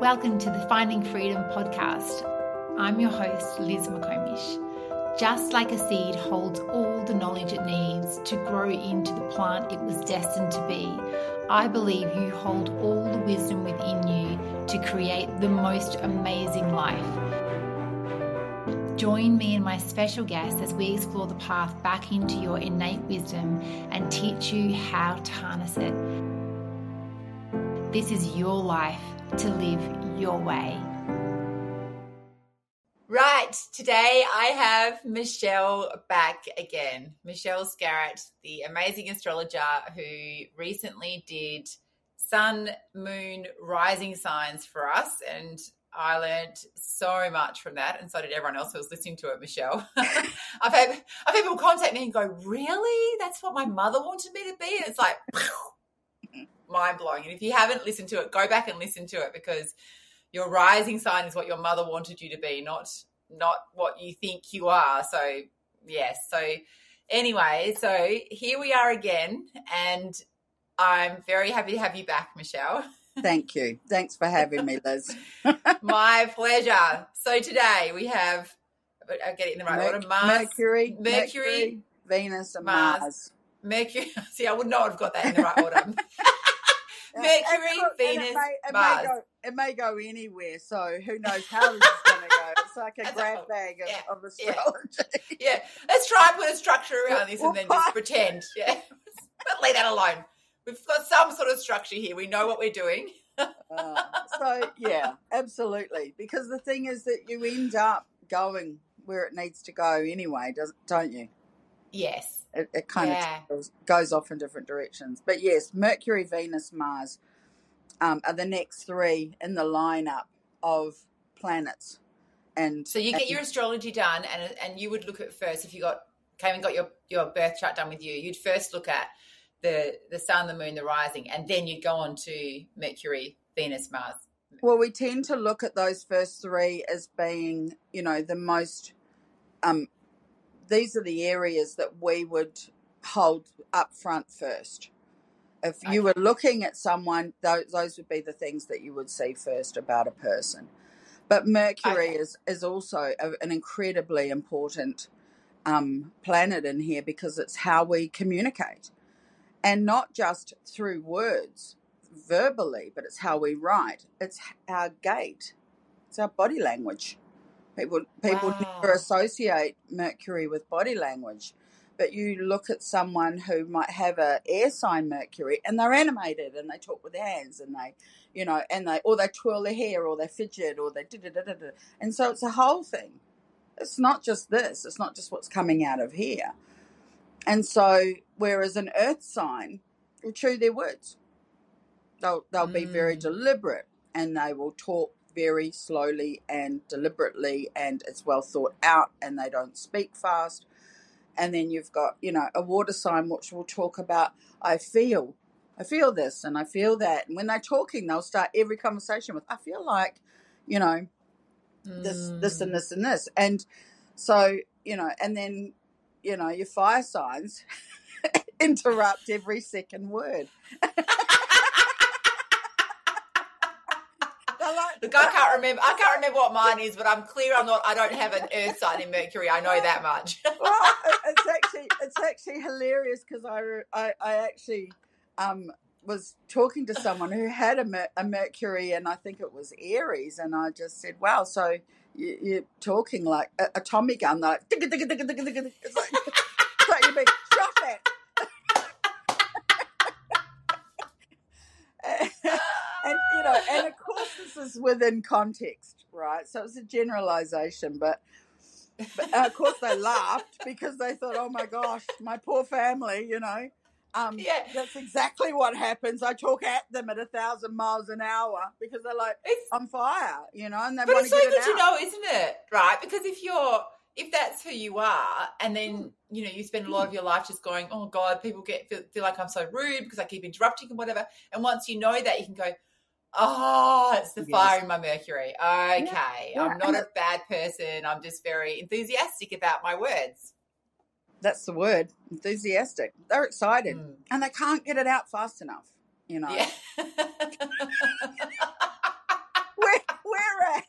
Welcome to the Finding Freedom podcast. I'm your host, Liz McComish. Just like a seed holds all the knowledge it needs to grow into the plant it was destined to be, I believe you hold all the wisdom within you to create the most amazing life. Join me and my special guests as we explore the path back into your innate wisdom and teach you how to harness it. This is your life to live your way. Right, today I have Michelle back again. Michelle Scarott, the amazing astrologer who recently did sun, moon, rising signs for us. And I learned so much from that, and so did everyone else who was listening to it. Michelle, I've had I've had people contact me and go, "Really? That's what my mother wanted me to be?" And it's like, mind blowing. And if you haven't listened to it, go back and listen to it because your rising sign is what your mother wanted you to be, not not what you think you are. So yes. So anyway, so here we are again, and I'm very happy to have you back, Michelle. Thank you. Thanks for having me, Liz. My pleasure. So today we have I get it in the right Merc- order. Mars, Mercury, Mercury, Mercury, Venus, and Mars. Mars. Mercury. See, I would not have got that in the right order. Mercury, Venus, it may, it Mars. May go, it may go anywhere, so who knows how this is going to go. It's like a grab bag of, yeah, of astrology. Yeah. yeah. let's try and put a structure around this and then just pretend. Yeah, but leave that alone. We've got some sort of structure here. We know what we're doing. uh, so yeah, absolutely. Because the thing is that you end up going where it needs to go anyway, does don't you? Yes. It, it kind yeah. of goes, off in different directions. But yes, Mercury, Venus, Mars um, are the next three in the lineup of planets. And so you get and, your astrology done, and and you would look at first if you got came and got your your birth chart done with you. You'd first look at the the sun, the moon, the rising, and then you'd go on to Mercury, Venus, Mars. Well, we tend to look at those first three as being, you know, the most um, these are the areas that we would hold up front first. If okay. you were looking at someone, those, those would be the things that you would see first about a person. But Mercury okay. is, is also a, an incredibly important um, planet in here because it's how we communicate. And not just through words, verbally, but it's how we write. It's our gait, it's our body language. People people wow. never associate Mercury with body language, but you look at someone who might have a air sign Mercury and they're animated and they talk with their hands and they, you know, and they or they twirl their hair or they fidget or they da da da da, and so it's a whole thing. It's not just this. It's not just what's coming out of here. And so, whereas an earth sign will chew their words, they'll they'll mm. be very mm. deliberate and they will talk very slowly and deliberately and it's well thought out and they don't speak fast. And then you've got, you know, a water sign which will talk about, I feel, I feel this and I feel that. And when they're talking, they'll start every conversation with, I feel like, you know, this, mm. this and this and this. And so, you know, and then, you know, your fire signs interrupt every second word. Look, I can't remember. I can't remember what mine is, but I'm clear. I'm not. I don't have an Earth sign in Mercury. I know that much. well, it's actually it's actually hilarious because I, I I actually um was talking to someone who had a, a Mercury, and I think it was Aries, and I just said, "Wow, so you, are talking like a, a Tommy gun, like, it's like you're being shot at." and you know, and of course, this is within context, right? So it's a generalization, but, but uh, of course they laughed because they thought, "Oh my gosh, my poor family," you know. Um, yeah, that's exactly what happens. I talk at them at a thousand miles an hour because they're like it's, on fire, you know, and they but it's so good it to know, isn't it? Right? Because if you're if that's who you are, and then mm. you know you spend a lot of mm. your life just going, "Oh God, people get feel, feel like I'm so rude because I keep interrupting and whatever," and once you know that, you can go, Oh, it's the yes. fire in my Mercury. Okay. Yeah. I'm not a bad person. I'm just very enthusiastic about my words. That's the word enthusiastic. They're excited mm. and they can't get it out fast enough, you know. Yeah.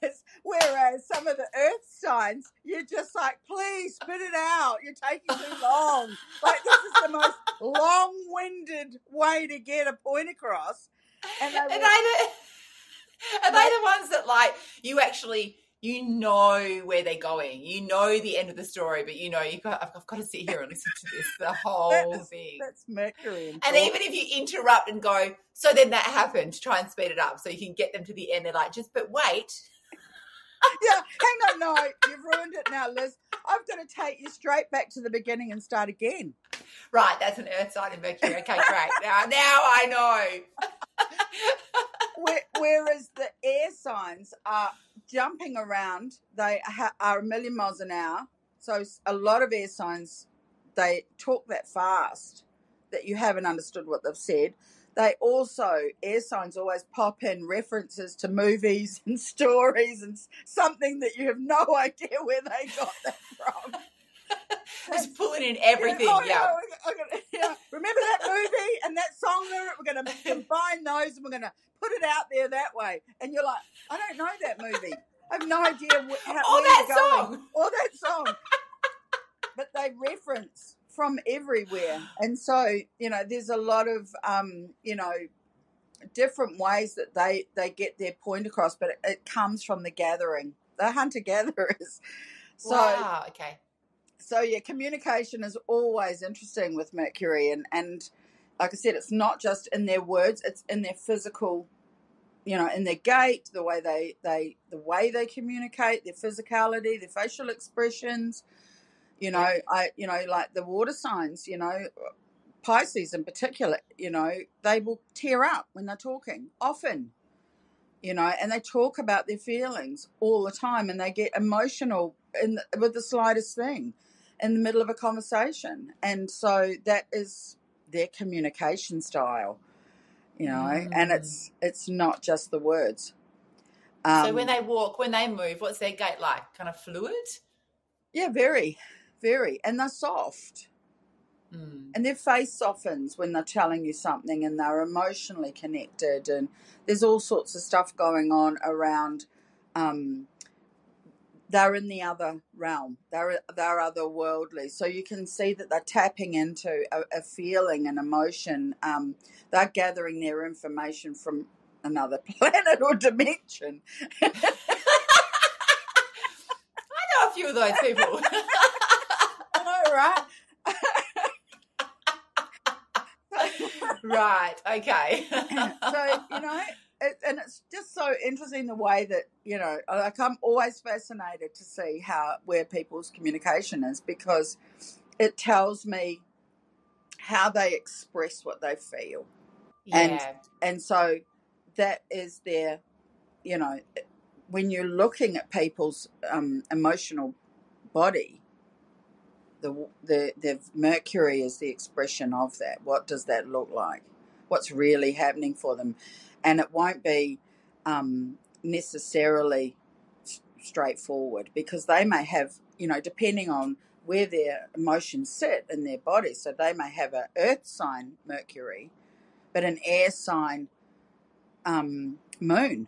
whereas, whereas some of the earth signs, you're just like, please spit it out. You're taking too long. like, this is the most long winded way to get a point across and were- they the, are they the ones that like you actually you know where they're going, you know the end of the story, but you know you've got I've, I've got to sit here and listen to this the whole That's- thing. that's Mercury. And talk. even if you interrupt and go, so then that happened, try and speed it up so you can get them to the end. They're like, just but wait. yeah, hang on, no, you've ruined it now, Liz. I'm going to take you straight back to the beginning and start again. Right, that's an Earth sign in Mercury. Okay, great. Now, now I know. Where, whereas the air signs are jumping around, they ha- are a million miles an hour. So a lot of air signs, they talk that fast that you haven't understood what they've said. They also, air signs always pop in references to movies and stories and something that you have no idea where they got that from. Just pulling in everything. Oh, Yeah. gonna- yeah. Remember that movie and that song lyric? We're going to combine those and we're going to put it out there that way. And you're like, I don't know that movie. I have no idea how, Or that going. song. Or that song. but they reference from everywhere. And so, you know, there's a lot of, um, you know, different ways that they, they get their point across, but it, it comes from the gathering. They're hunter gatherers. So, wow. Okay. So yeah, communication is always interesting with Mercury, and and like I said, it's not just in their words; it's in their physical, you know, in their gait, the way they they the way they communicate, their physicality, their facial expressions. You know, I you know like the water signs. You know, Pisces in particular. You know, they will tear up when they're talking often. You know, and they talk about their feelings all the time, and they get emotional in the, with the slightest thing in the middle of a conversation. And so that is their communication style, you know, and Mm. it's it's not just the words. so Um, when they walk, when they move, what's their gait like? Kind of fluid? yeah, very, very, and they're soft, Mm. and their face softens when they're telling you something, and they're emotionally connected, and there's all sorts of stuff going on around. Um, they're in the other realm. They're they're otherworldly. So you can see that they're tapping into a, a feeling, an emotion. Um, they're gathering their information from another planet or dimension. I know a few of those people. I know, right? right. Okay. so you know, it, and it's just so interesting the way that you know, like I'm always fascinated to see how where people's communication is because it tells me how they express what they feel. and- and so that is their you know when you're looking at people's um, emotional body the, the the mercury is the expression of that. What does that look like? What's really happening for them and it won't be um, necessarily s- straightforward because they may have you know depending on where their emotions sit in their body so they may have an earth sign mercury but an air sign um, moon.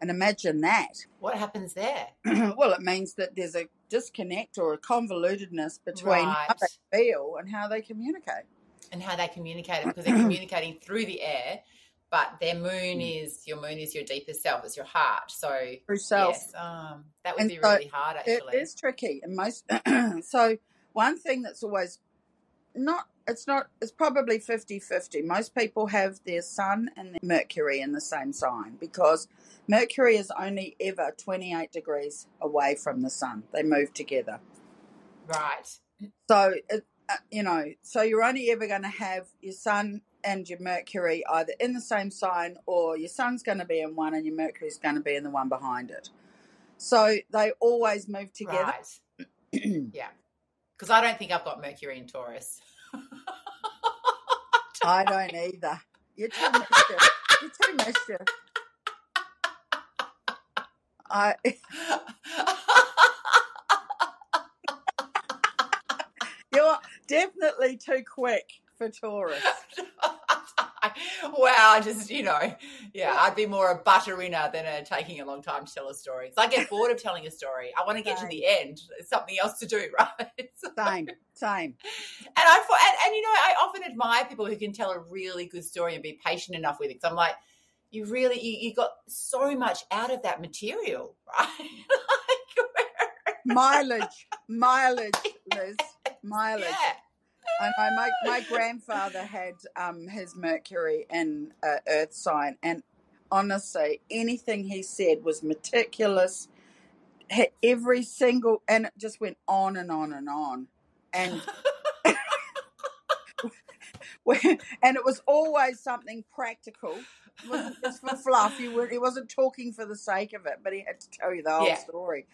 And imagine that. What happens there? well, it means that there's a disconnect or a convolutedness between how they feel and how they communicate. And how they communicate it because they're communicating through the air, but their moon is your moon is your deepest self, it's your heart. So Through self. yes, um, that would And be so really hard actually. is tricky. And most, so one thing that's always not, it's not, it's probably 50 50. Most people have their sun and their Mercury in the same sign because Mercury is only ever 28 degrees away from the sun. They move together. Right. So, it, uh, you know, so you're only ever going to have your sun and your Mercury either in the same sign or your sun's going to be in one and your Mercury's going to be in the one behind it. So they always move together. Right. yeah. Because I don't think I've got Mercury in Taurus. I don't either. You're too mischief. You're too mischief. I, you're definitely too quick for Taurus. wow, just you know, Yeah, I'd be more a butterina than a taking a long time to tell a story. Because I get bored of telling a story. I want to get Same. to the end. There's something else to do, right? Same, same. And I thought- and, and you know, I often admire people who can tell a really good story and be patient enough with it. Because I'm like, you really you, you got so much out of that material, right? like, Mileage, mileage, Liz, mileage. yeah. I know my, my grandfather had um, his Mercury in uh, Earth sign, and honestly, anything he said was meticulous. Every single, and it just went on and on and on, and and it was always something practical. It wasn't just for fluff. He, wa- he wasn't talking for the sake of it, but he had to tell you the whole Yeah. story.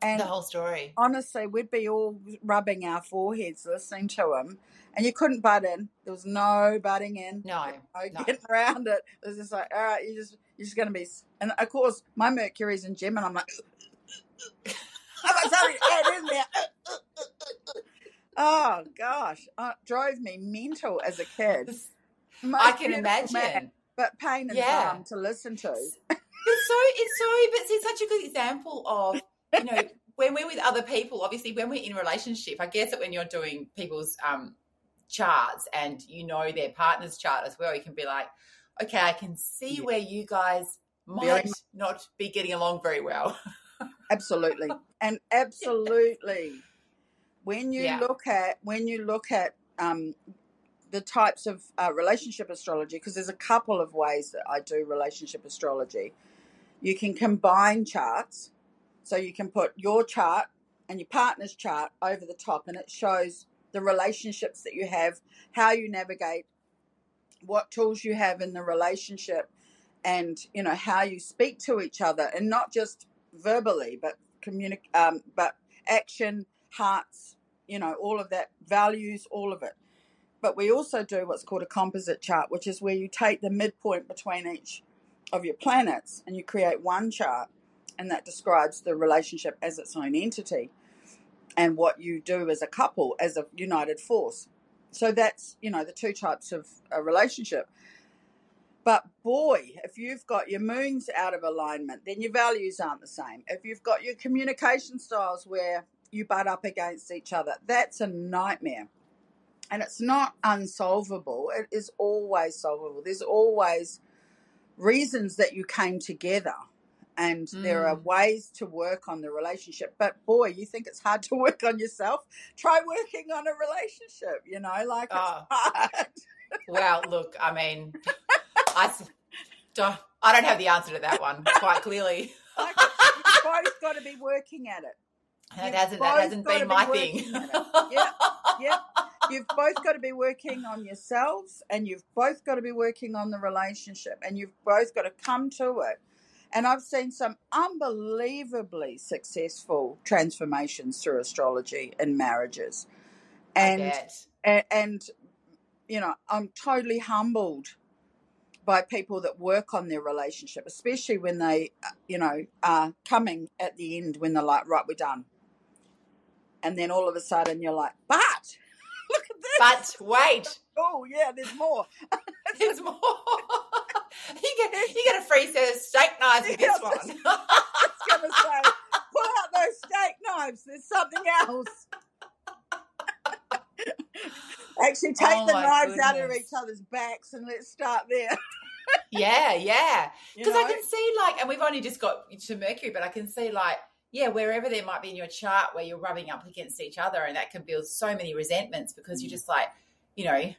And the whole story. honestly, we'd be all rubbing our foreheads listening to him, and you couldn't butt in. There was no butting in, No. no no. getting around it. It was just like, all right, you just you're just going to be. And of course, my Mercury's in Gem, and I'm like, I'm something to add in there. Oh gosh, uh, drove me mental as a kid. I can imagine. man, but pain and Yeah. harm to listen to. It's so it's so but it's such a good example of you know when we're with other people obviously when we're in a relationship i guess that when you're doing people's um charts and you know their partner's chart as well you can be like okay i can see Yeah. where you guys might not be getting along very well Absolutely, and absolutely. When you Yeah. look at when you look at um, the types of uh, relationship astrology, because there's a couple of ways that I do relationship astrology. You can combine charts, so you can put your chart and your partner's chart over the top, and it shows the relationships that you have, how you navigate, what tools you have in the relationship, and you know how you speak to each other, and not just verbally, but communic- um, but action, hearts, you know, all of that, values, all of it. But we also do what's called a composite chart, which is where you take the midpoint between each of your planets and you create one chart, and that describes the relationship as its own entity and what you do as a couple, as a united force. So that's, you know, the two types of a relationship. But boy, if you've got your moons out of alignment, then your values aren't the same. If you've got your communication styles where you butt up against each other, that's a nightmare. And it's not unsolvable, it is always solvable. There's always reasons that you came together. And there are Mm. ways to work on the relationship. But boy, you think it's hard to work on yourself? Try working on a relationship, you know, like it's Oh. hard. well look i mean i don't i don't have the answer to that one quite clearly Like, you've both got to be working at it. that hasn't that hasn't been my working thing. Yep, yep. You've both got to be working on yourselves and you've both got to be working on the relationship and you've both got to come to it. And I've seen some unbelievably successful transformations through astrology in marriages. And and, and you know i'm totally humbled by people that work on their relationship especially when they uh, you know are coming at the end when they're like right we're done. And then all of a sudden you're like but look at this. But wait, oh yeah there's more. There's more. you get you get a free set of steak knives with this one. I was gonna say pull out those steak knives there's something else actually take Oh the knives out of each other's backs and let's start there yeah, yeah. you Because know? I can see like, and we've only just got to Mercury, but I can see like, yeah, wherever there might be in your chart where you're rubbing up against each other, and that can build so many resentments because Mm. you're just like, you know,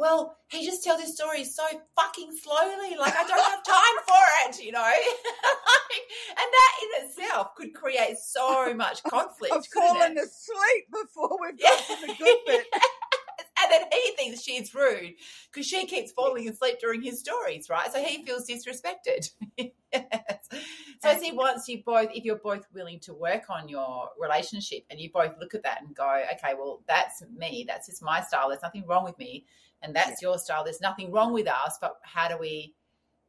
well, he just tells his story so fucking slowly, like I don't have time for it, you know. And that in itself could create so much conflict. I've fallen it? asleep before we've Yeah. to the good bit. and then he thinks she's rude because she keeps falling asleep during his stories, right? So he feels disrespected. yes. So see once you both, if you're both willing to work on your relationship and you both look at that and go, okay, well, that's me. That's just my style. There's nothing wrong with me. And that's your style. There's nothing wrong with us. But how do we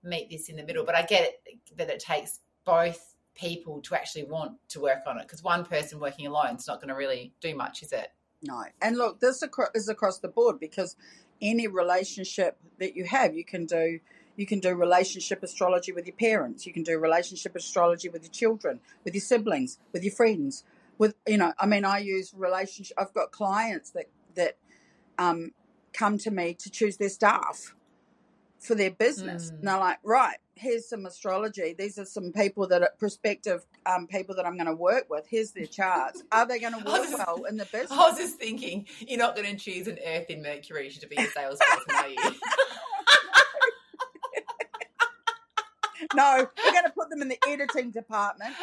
meet this in the middle? But I get it that it takes both people to actually want to work on it because one person working alone is not going to really do much, is it? No. And look, this is across the board because any relationship that you have, you can do, You can do relationship astrology with your parents. You can do relationship astrology with your children, with your siblings, with your friends. With you know, I mean, I use relationship. I've got clients that that um, come to me to choose their staff for their business. Mm. And they're like, right, here's some astrology. These are some people that are prospective um, people that I'm going to work with. Here's their charts. Are they going to work was- well in the business? I was just thinking, you're not going to choose an Earth in Mercury to be a salesperson, are you? No, we're going to put them in the editing department.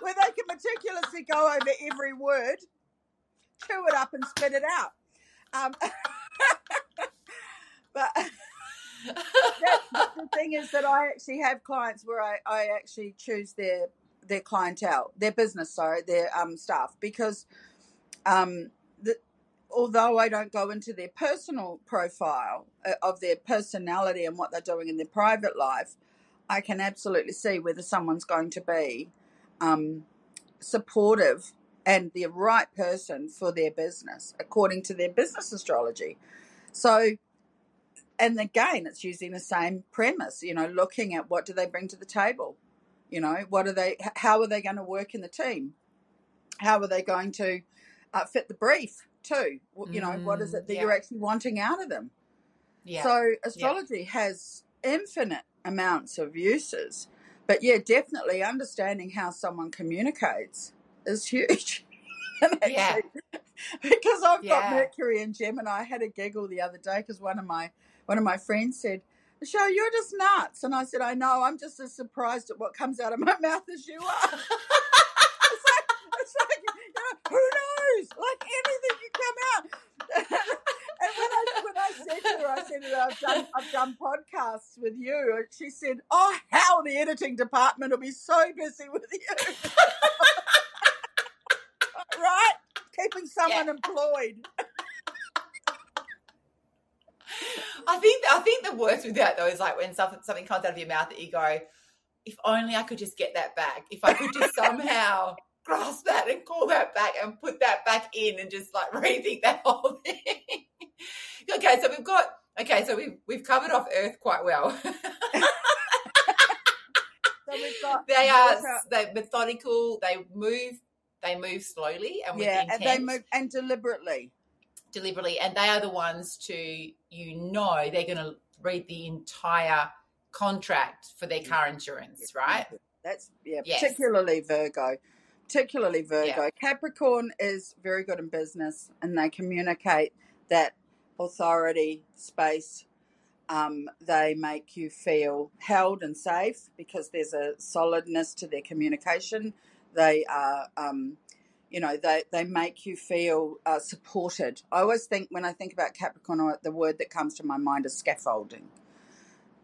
Where they can meticulously go over every word, chew it up, and spit it out. Um, but the thing is that I actually have clients where I, I actually choose their their clientele, their business, sorry, their um, staff, because um, the, although I don't go into their personal profile uh, of their personality and what they're doing in their private life, I can absolutely see whether someone's going to be um, supportive and the right person for their business according to their business astrology. So, and again, it's using the same premise, you know, looking at what do they bring to the table, you know, what are they, how are they going to work in the team, how are they going to uh, fit the brief too, you know, what is Mm, it that yeah. you're actually wanting out of them. Yeah. So astrology has infinite amounts of uses, but yeah, definitely understanding how someone communicates is huge. And Yeah. because I've got Mercury and Gemini. I had a giggle the other day because one of my one of my friends said, "Michelle, you're just nuts," and I said, "I know. I'm just as surprised at what comes out of my mouth as you are." it's like, it's like, you know, who knows? Like anything can come out. and when I when I said to her, I said her, I've done I've done podcasts with you, and she said, "Oh, how the editing department will be so busy with you." Right? Keeping someone employed. I think I think the worst with that though is like when something something comes out of your mouth that you go, if only I could just get that back. If I could just somehow grasp that and call that back and put that back in and just like rethink that whole thing. okay, so we've got okay, so we've we've covered off Earth quite well. So we've got they are they methodical. They move. They move slowly and with yeah, and they move and deliberately. deliberately, and they are the ones to you know they're going to read the entire contract for their car insurance, right? That's yeah, Yes. particularly Virgo. Particularly Virgo. Capricorn is very good in business and they communicate that authority, space. Um, they make you feel held and safe because there's a solidness to their communication. They are, um, you know, they, they make you feel uh, supported. I always think when I think about Capricorn, the word that comes to my mind is scaffolding.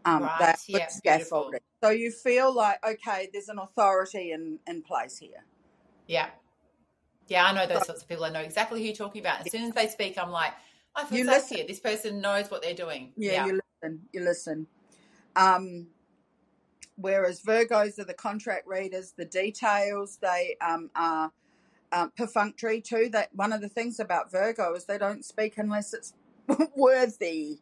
Um, Right, good yeah, beautiful. scaffolding. So you feel like, okay, there's an authority in, in place here. Yeah. Yeah, I know those sorts of people. I know exactly who you're talking about. As soon as they speak, I'm like, I feel You safe listen. here. This person knows what they're doing. Yeah, you listen. You listen. Um, whereas Virgos are the contract readers, the details they um, are um, perfunctory too. That one of the things about Virgo is they don't speak unless it's worthy.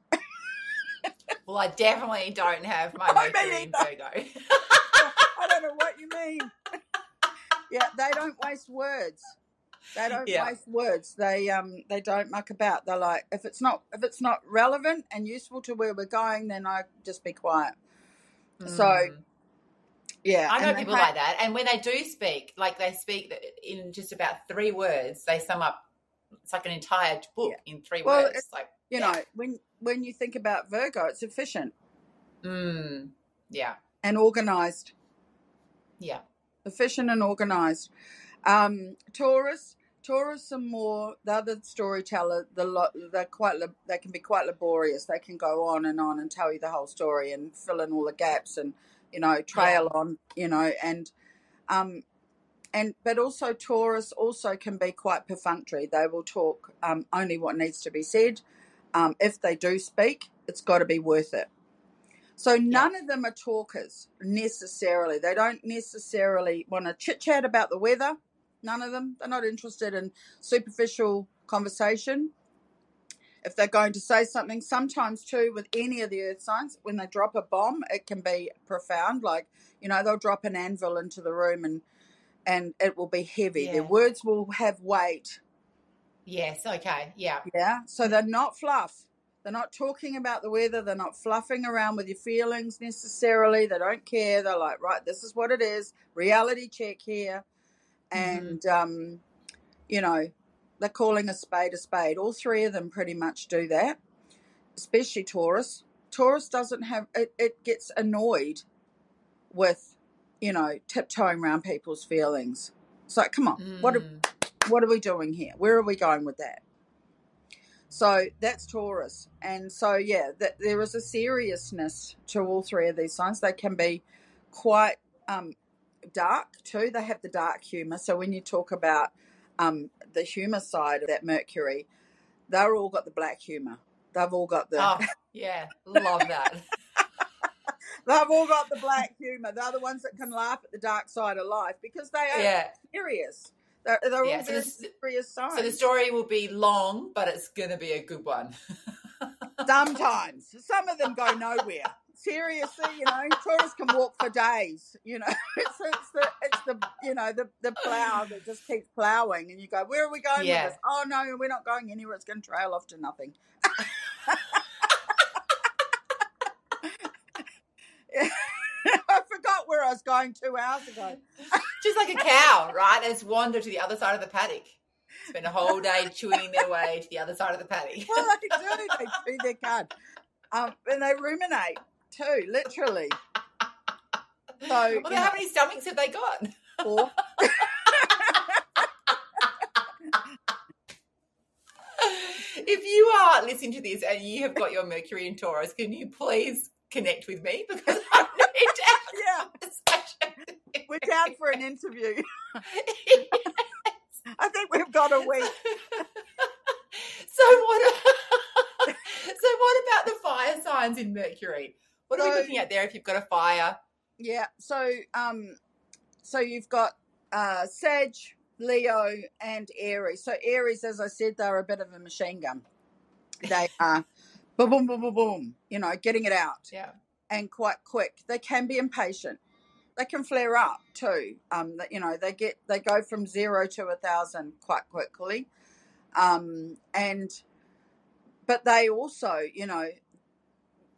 Well, I definitely don't have my I Mercury in Virgo. I don't know what you mean. yeah, they don't waste words. They don't Yeah. waste words. They um they don't muck about. They're like if it's not if it's not relevant and useful to where we're going, then I just be quiet. So Mm. yeah, I know people like that. And when they do speak, like they speak in just about three words, they sum up. It's like an entire book in three Well, words. Like, You yeah. know, when when you think about Virgo, it's efficient mm, yeah, and organized. yeah, efficient and organized. Um, Taurus, Taurus are more the other storyteller. The lo- they're quite they can be quite laborious. They can go on and on and tell you the whole story and fill in all the gaps and you know trail on you know and um and but also Taurus also can be quite perfunctory. They will talk um, only what needs to be said. Um, if they do speak, it's got to be worth it. So none of them are talkers necessarily. They don't necessarily want to chit chat about the weather. None of them. They're not interested in superficial conversation. if they're going to say something. Sometimes too, with any of the earth signs, when they drop a bomb, it can be profound. Like you know, they'll drop an anvil into the room and and it will be heavy. Their words will have weight. Yes. Okay. Yeah. Yeah, so they're not fluff. They're not talking about the weather. They're not fluffing around with your feelings necessarily. They don't care. They're like, right, this is what it is. Reality check here. And, um, you know, they're calling a spade a spade. All three of them pretty much do that, especially Taurus. Taurus doesn't have, it, it gets annoyed with, you know, tiptoeing around people's feelings. It's like, come on, what, are, Mm. what are we doing here? Where are we going with that? So that's Taurus. And so, yeah, that there is a seriousness to all three of these signs. They can be quite um, dark too. They have the dark humor. So when you talk about um, the humor side of that Mercury, they're all got the black humor. They've all got the Oh, yeah. Love that. they've all got the black humor. They're the ones that can laugh at the dark side of life because they are Yeah. serious. They're, they're Yeah, all so serious signs. So the story will be long, but it's going to be a good one. Sometimes. Some of them go nowhere. Seriously, you know, Taurus can walk for days. You know, it's, it's the it's the you know the the plow that just keeps plowing, and you go, where are we going Yeah. with this? Oh no, we're not going anywhere. It's going to trail off to nothing. I forgot where I was going two hours ago. Just like a cow, right? It's wander to the other side of the paddock. Spend a whole day chewing their way to the other side of the paddock. Well, they do. They chew their cud, um, and they ruminate too, literally. So, well, you then know, how many stomachs have they got? four. if you are listening to this and you have got your Mercury in Taurus, can you please connect with me because I need to have Yeah, we're down for an interview. I think we've got a week. so what? so what about the fire signs in Mercury? What are we looking at there? If you've got a fire, Yeah. So, um, so you've got uh, Sag, Leo, and Aries. So Aries, as I said, they're a bit of a machine gun. They are boom, boom, boom, boom, boom. You know, getting it out. yeah, and quite quick. They can be impatient. They can flare up too. Um, you know, they get they go from zero to a thousand quite quickly, um, and but they also, you know,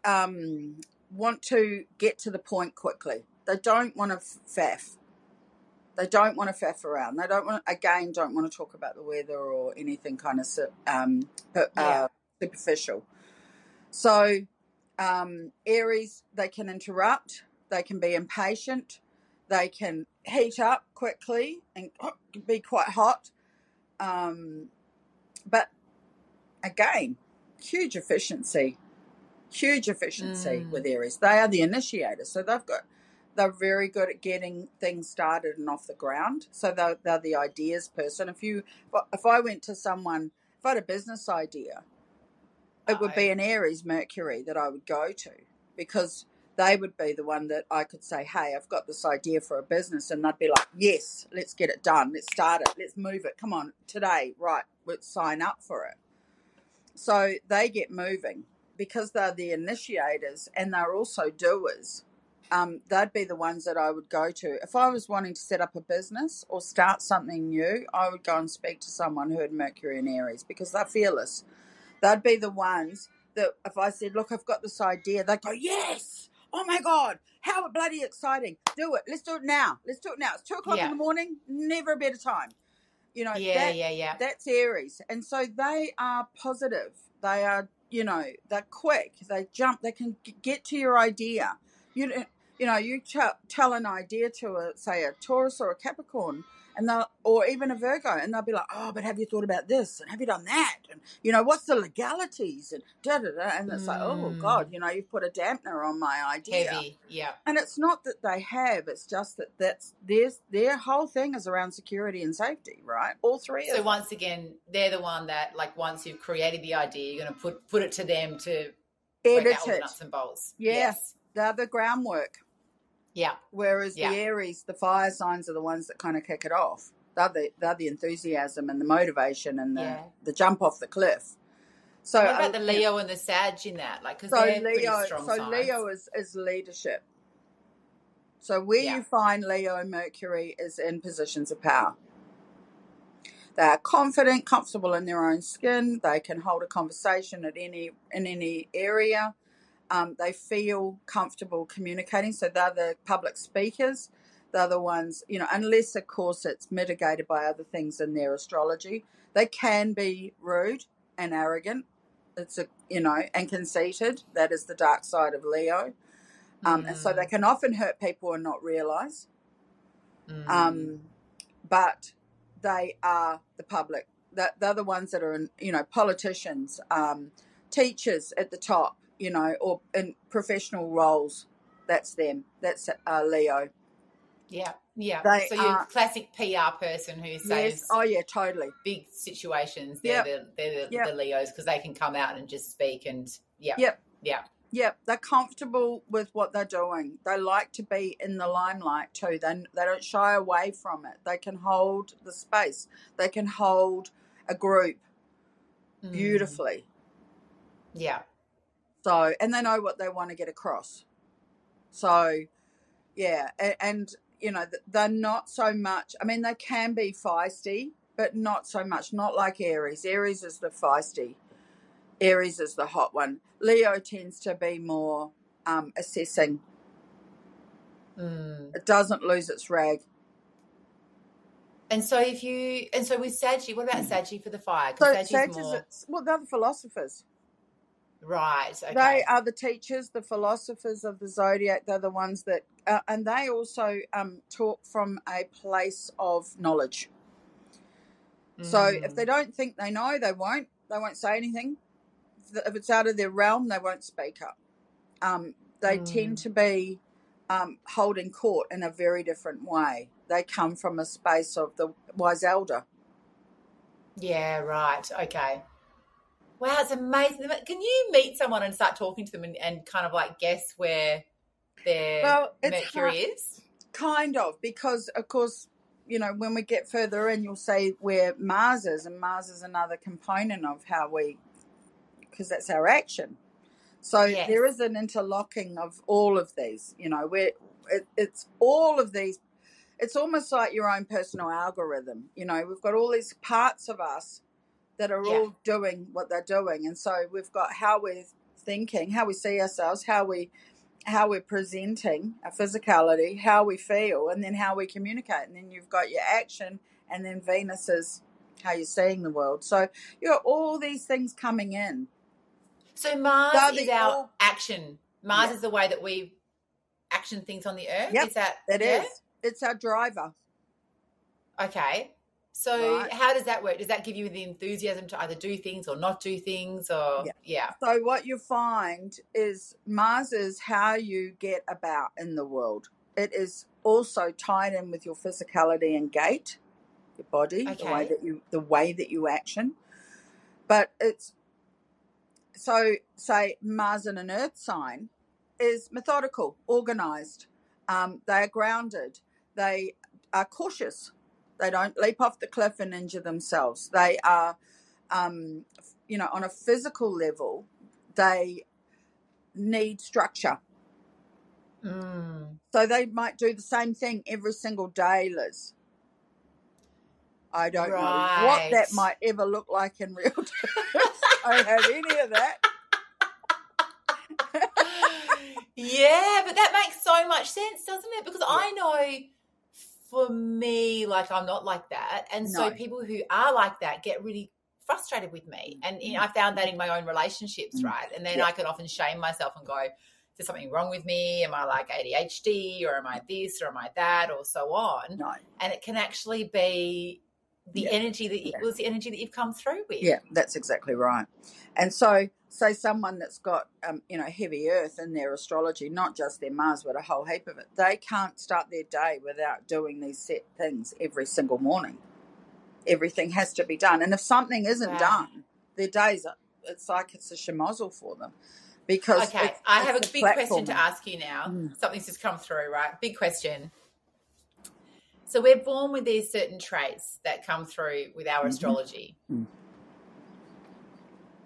um, want to get to the point quickly. They don't want to faff. They don't want to faff around. They don't want again don't want to talk about the weather or anything kind of um, Yeah. uh, superficial. So um, Aries, they can interrupt, they can be impatient, they can heat up quickly and be quite hot. Um, but again, huge efficiency, huge efficiency Mm. with Aries. They are the initiators, so they've got. They're very good at getting things started and off the ground. So they're, they're the ideas person. If you, if I went to someone, if I had a business idea, it would be an Aries Mercury that I would go to because they would be the one that I could say, Hey, I've got this idea for a business. And they'd be like, Yes, let's get it done. Let's start it. Let's move it. Come on, today, right? Let's sign up for it. So they get moving because they're the initiators and they're also doers. Um, they'd be the ones that I would go to. If I was wanting to set up a business or start something new, I would go and speak to someone who had Mercury and Aries because they're fearless they'd be the ones that if I said, "Look, I've got this idea," they'd go, "Yes! Oh my god, how bloody exciting! Do it! Let's do it now! Let's do it now! It's two o'clock Yeah. in the morning. Never a better time." You know, yeah, that, yeah, yeah. that's Aries, and so they are positive. They are, you know, they're quick. They jump. They can get to your idea. You, you know, you tell tell an idea to a say a Taurus or a Capricorn, and they'll or even a Virgo, and they'll be like, "Oh, but have you thought about this? And have you done that? And you know, what's the legalities?" And da da da. And it's like, "Oh Mm. God, you know, you've put a dampener on my idea." Heavy, yeah. And it's not that they have; it's just that that's their their whole thing is around security and safety, right? All three of So once again, they're the one that, like, once you've created the idea, you're going to put put it to them to edit out all the it. nuts and bolts. Yeah. Yes. They're the groundwork. Yeah. Whereas Yeah. the Aries, the fire signs are the ones that kind of kick it off. They're the, they're the enthusiasm and the motivation and the, Yeah. the jump off the cliff. So what about uh, the Leo and the Sag in that? Like, because So they're pretty Leo, strong so signs. Leo is is leadership. So where Yeah. you find Leo and Mercury is in positions of power. They are confident, comfortable in their own skin. They can hold a conversation at any in any area. Um, they feel comfortable communicating, so they're the public speakers. They're the ones, you know, unless of course it's mitigated by other things in their astrology. They can be rude and arrogant. It's a you know and conceited. That is the dark side of Leo. Um, and so Mm, they can often hurt people and not realize. mm. Um, but they are the public. That they're the ones that are in, you know, politicians, um, teachers at the top, you know, or in professional roles. That's them. That's uh, Leo. yeah, yeah. They So you're are a classic PR person who yes. Oh yeah, totally. big situations. They're Yep. the they're the, Yep. the Leos because they can come out and just speak and yeah, Yep. yeah. Yep, they're comfortable with what they're doing. They like to be in the limelight too. They they don't shy away from it. They can hold the space. They can hold a group Mm, beautifully. yeah. So, and they know what they want to get across. So, yeah, and, and you know they're not so much. I mean, they can be feisty, but not so much. Not like Aries. Aries is the feisty. Aries is the hot one. Leo tends to be more um, assessing. Mm. It doesn't lose its rag. And so if you and so with Saggy, what about Saggy for the fire? So Sagittarius, more well, they're the philosophers. Right. They are the teachers, the philosophers of the zodiac. They're the ones that, uh, and they also um, talk from a place of knowledge. So if Mm. they don't think they know, they won't. They won't say anything. If it's out of their realm, they won't speak up. Um, they tend Mm. to be um, holding court in a very different way. They come from a space of the wise elder. Yeah. Right. Okay. Wow, it's amazing. Can you meet someone and start talking to them and, and kind of like guess where their Well, Mercury hard, is? kind of because, of course, you know when we get further in, you'll see where Mars is, and Mars is another component of how we, because that's our action. So Yes. there is an interlocking of all of these. You know, where it, it's all of these. It's almost like your own personal algorithm. You know, we've got all these parts of us that are Yeah. all doing what they're doing, and so we've got how we're thinking, how we see ourselves, how we how we're presenting our physicality, how we feel, and then how we communicate. And then you've got your action, and then Venus is how you're seeing the world. So you got all these things coming in. So Mars They're is our all action. Mars yeah, is the way that we action things on the earth. yep, Is that it yeah? is. It's our driver, Okay. So right? how does that work? Does that give you the enthusiasm to either do things or not do things or Yeah. yeah. So what you find is Mars is how you get about in the world. It is also tied in with your physicality and gait, your body, the way that you the way that you action. But it's so say Mars in an Earth sign is methodical, organized. Um, they are grounded. They are cautious. They don't leap off the cliff and injure themselves. They are, um, you know, on a physical level, they need structure. Mm. So they might do the same thing every single day, Liz. I don't know what that might ever look like in real terms. I don't have any of that. yeah, but that makes so much sense, doesn't it? Because Yeah. I know for me, like I'm not like that. And so people who are like that get really frustrated with me. And you know, I found that in my own relationships, Mm. right? And then Yeah. I could often shame myself and go, is there something wrong with me? Am I like ADHD or am I this or am I that or so on? No. And it can actually be the Yeah. energy that Yeah. was the energy that you've come through with. Yeah, that's exactly right. And so, say someone that's got, um, you know, heavy earth in their astrology, not just their Mars, but a whole heap of it, they can't start their day without doing these set things every single morning. Everything has to be done. And if something isn't Wow. done, their days, are, it's like it's a schmozzle for them because Okay, it's, I have a big question to ask you now. Mm. Something's just come through, right? Big question. So we're born with these certain traits that come through with our Mhm. astrology. Mm.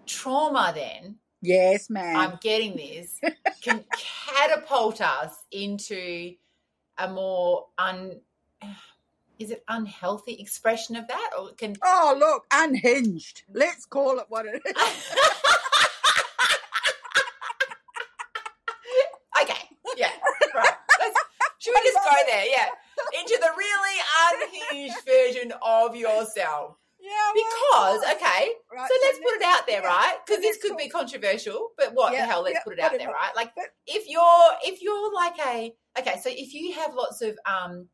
Trauma then, Yes, ma'am. I'm getting this, can catapult us into a more un is it unhealthy expression of that? Or can oh, look, unhinged. Let's call it what it is. okay yeah right. Let's, should we just go there? Yeah. Into the really unhinged version of yourself. Yeah, because okay right, so let's put it out there yeah, right because this let's could be controversial but what Yeah, the hell let's yeah, put it out there right like But- if you're if you're like a okay so if you have lots of um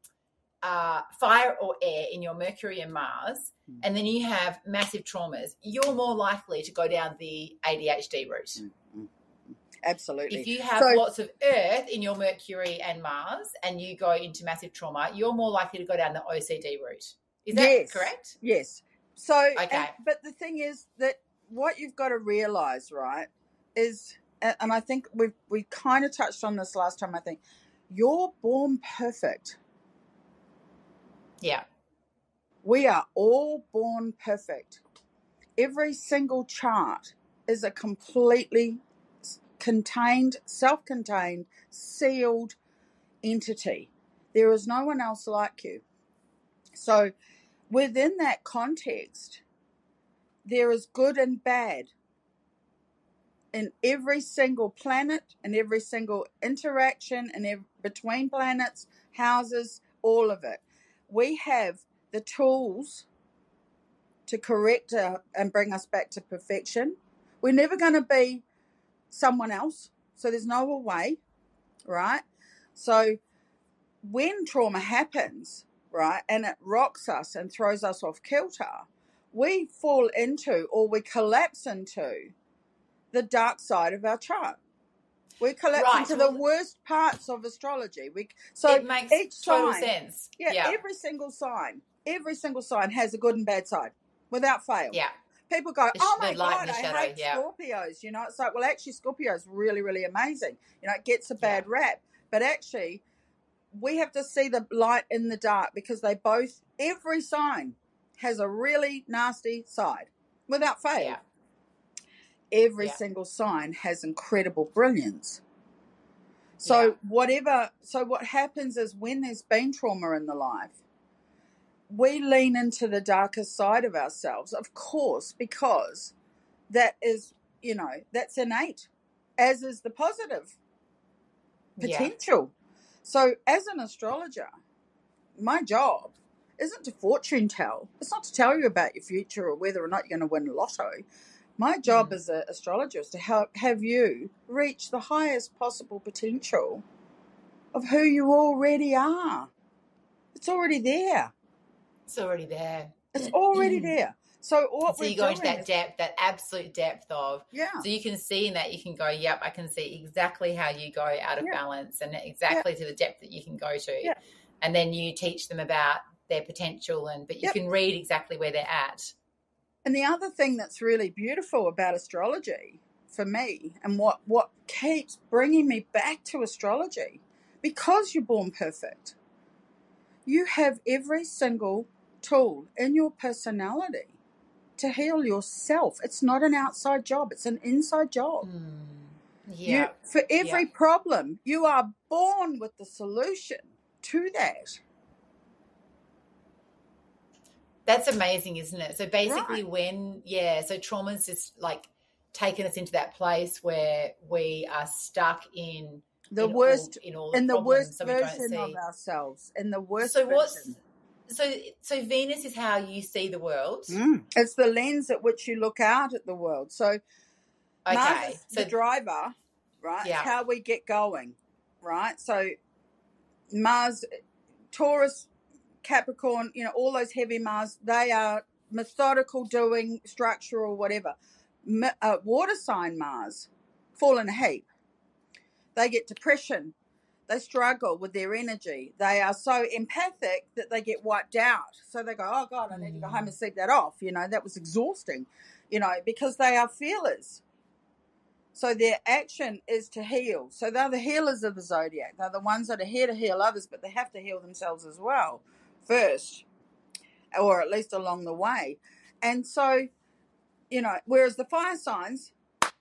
uh, fire or air in your Mercury and Mars, Hmm. and then you have massive traumas, you're more likely to go down the ADHD route. Absolutely. If you have So- lots of Earth in your Mercury and Mars, and you go into massive trauma, you're more likely to go down the OCD route. Is that Yes. correct? Yes. So, and- but the thing is that what you've got to realize, right, is, and I think we've we kind of touched on this last time. I think you're born perfect. Yeah. We are all born perfect. Every single chart is a completely contained, self-contained, sealed entity. There is no one else like you. So, within that context, there is good and bad in every single planet and every single interaction and ev- between planets, houses, all of it. We have the tools to correct uh, and bring us back to perfection. We're never going to be someone else, so there's no way, right? So when trauma happens, right, and it rocks us and throws us off kilter, we fall into or we collapse into the dark side of our chart. We collapse Right, into the worst parts of astrology. We so it makes each total sign- sense. yeah, Yeah. every single sign, every single sign has a good and bad side, without fail. yeah. People go, oh The "Oh my god, I shadow, hate yeah. Scorpios." You know, it's like, well, actually, Scorpio's really, really amazing. You know, it gets a bad rap, but actually, we have to see the light in the dark because they both, every sign has a really nasty side, without fail. Yeah. Every Yeah. single sign has incredible brilliance. So Yeah. whatever, so what happens is when there's been trauma in the life, we lean into the darkest side of ourselves, of course, because that is, you know, that's innate, as is the positive Yeah. So, as an astrologer, my job isn't to fortune tell. It's not to tell you about your future or whether or not you're going to win lotto. My job Mm. as an astrologer is to help have you reach the highest possible potential of who you already are. It's already there. It's already there. It's already there. So what so you go into that depth, that absolute depth of yeah, So you can see in that you can go, yep, I can see exactly how you go out of Yeah. balance and exactly to the depth that you can go to. Yeah. And then you teach them about their potential and but you Yep. can read exactly where they're at. And the other thing that's really beautiful about astrology for me and what, what keeps bringing me back to astrology, because you're born perfect, you have every single tool in your personality to heal yourself. It's not an outside job, it's an inside job. Hmm. Yeah. You, for every problem, you are born with the solution to that. That's amazing, isn't it? So basically Right. when yeah, so trauma's just like taken us into that place where we are stuck in The in worst all, in all the in the worst so we don't version of ourselves. In the worst So what's version. So so Venus is how you see the world. Mm. It's the lens at which you look out at the world. So Mars Okay. is So the driver, right? Yeah. How we get going, right? So Mars, Taurus, Capricorn, you know, all those heavy Mars, they are methodical, doing structural, whatever. M- uh, water sign Mars fall in a heap. They get depression. They struggle with their energy. They are so empathic that they get wiped out. So they go, "Oh God, I need to go home and mm. sleep that off." You know, that was exhausting. You know, because they are feelers. So their action is to heal. So they're the healers of the zodiac. They're the ones that are here to heal others, but they have to heal themselves as well first, or at least along the way. And so you know, whereas the fire signs,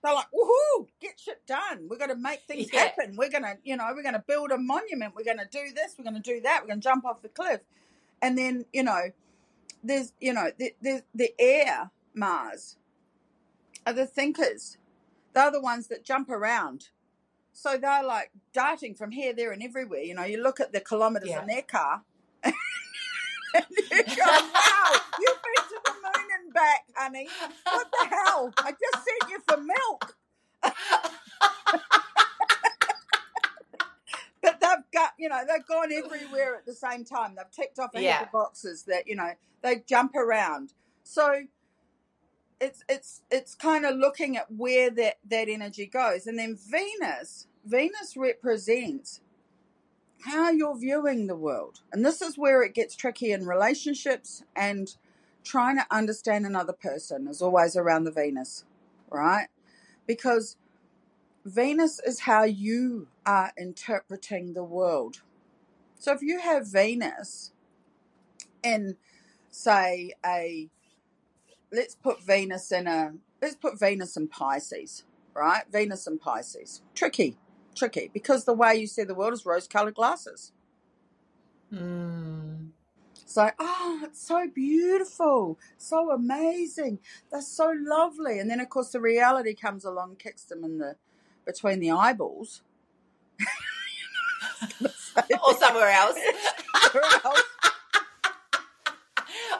they're like, woohoo, get shit done. We're going to make things Yeah. happen. We're going to, you know, we're going to build a monument. We're going to do this. We're going to do that. We're going to jump off the cliff. And then, you know, there's, you know, the, the, the air Mars are the thinkers. They're the ones that jump around. So they're like darting from here, there, and everywhere. You know, you look at the kilometers Yeah. in their car. and you go, wow, you've been to the moon back, honey. What the hell? I just sent you for milk. But they've got, you know, they've gone everywhere at the same time. They've ticked off a heap Yeah. of boxes that, you know, they jump around. So it's it's it's kind of looking at where that that energy goes. And then Venus, Venus represents how you're viewing the world. And this is where it gets tricky in relationships and trying to understand another person is always around the Venus, right? Because Venus is how you are interpreting the world. So if you have Venus in, say, a, let's put Venus in a, let's put Venus in Pisces, right? Venus in Pisces. Tricky, tricky, because the way you see the world is rose colored glasses. Mm. It's like, oh, it's so beautiful, so amazing. They're so lovely. And then, of course, the reality comes along, kicks them in the between the eyeballs. or somewhere else.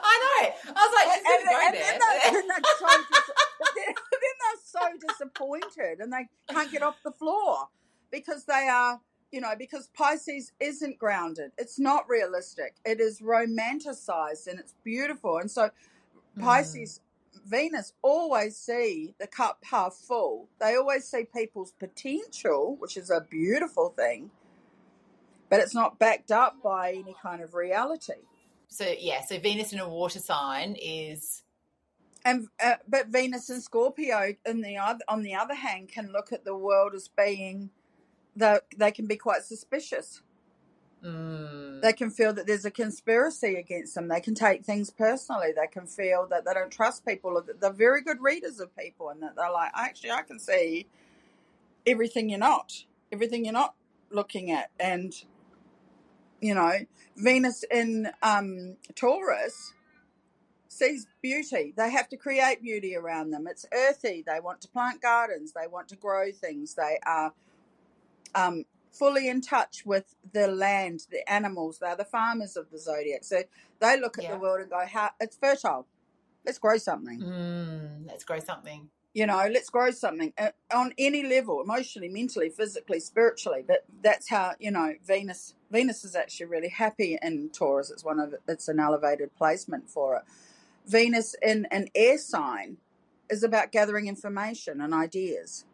I know. I was like, she's and, going to and then, there. then, they're so dis- then they're so disappointed and they can't get off the floor because they are, you know, because Pisces isn't grounded. It's not realistic. It is romanticized and it's beautiful. And so Mm. Pisces, Venus always see the cup half full. They always see people's potential, which is a beautiful thing, but it's not backed up by any kind of reality. So yeah, so Venus in a water sign is And uh, but Venus and Scorpio, in the other, on the other hand, can look at the world as being that they can be quite suspicious. mm, They can feel that there's a conspiracy against them. They can take things personally. They can feel that they don't trust people. Or that they're very good readers of people, and that they're like, actually, I can see everything you're not, everything you're not looking at, and you know, Venus in um, Taurus sees beauty. They have to create beauty around them. It's earthy. They want to plant gardens. They want to grow things. They are um, fully in touch with the land, the animals. They're the farmers of the zodiac. So they look at Yeah. the world and go, "How it's fertile. Let's grow something." mm, let's grow something. You know, let's grow something uh, on any level, emotionally, mentally, physically, spiritually. But that's how you know Venus. Venus is actually really happy in Taurus. It's one of it's an elevated placement for it. Venus in an air sign is about gathering information and ideas.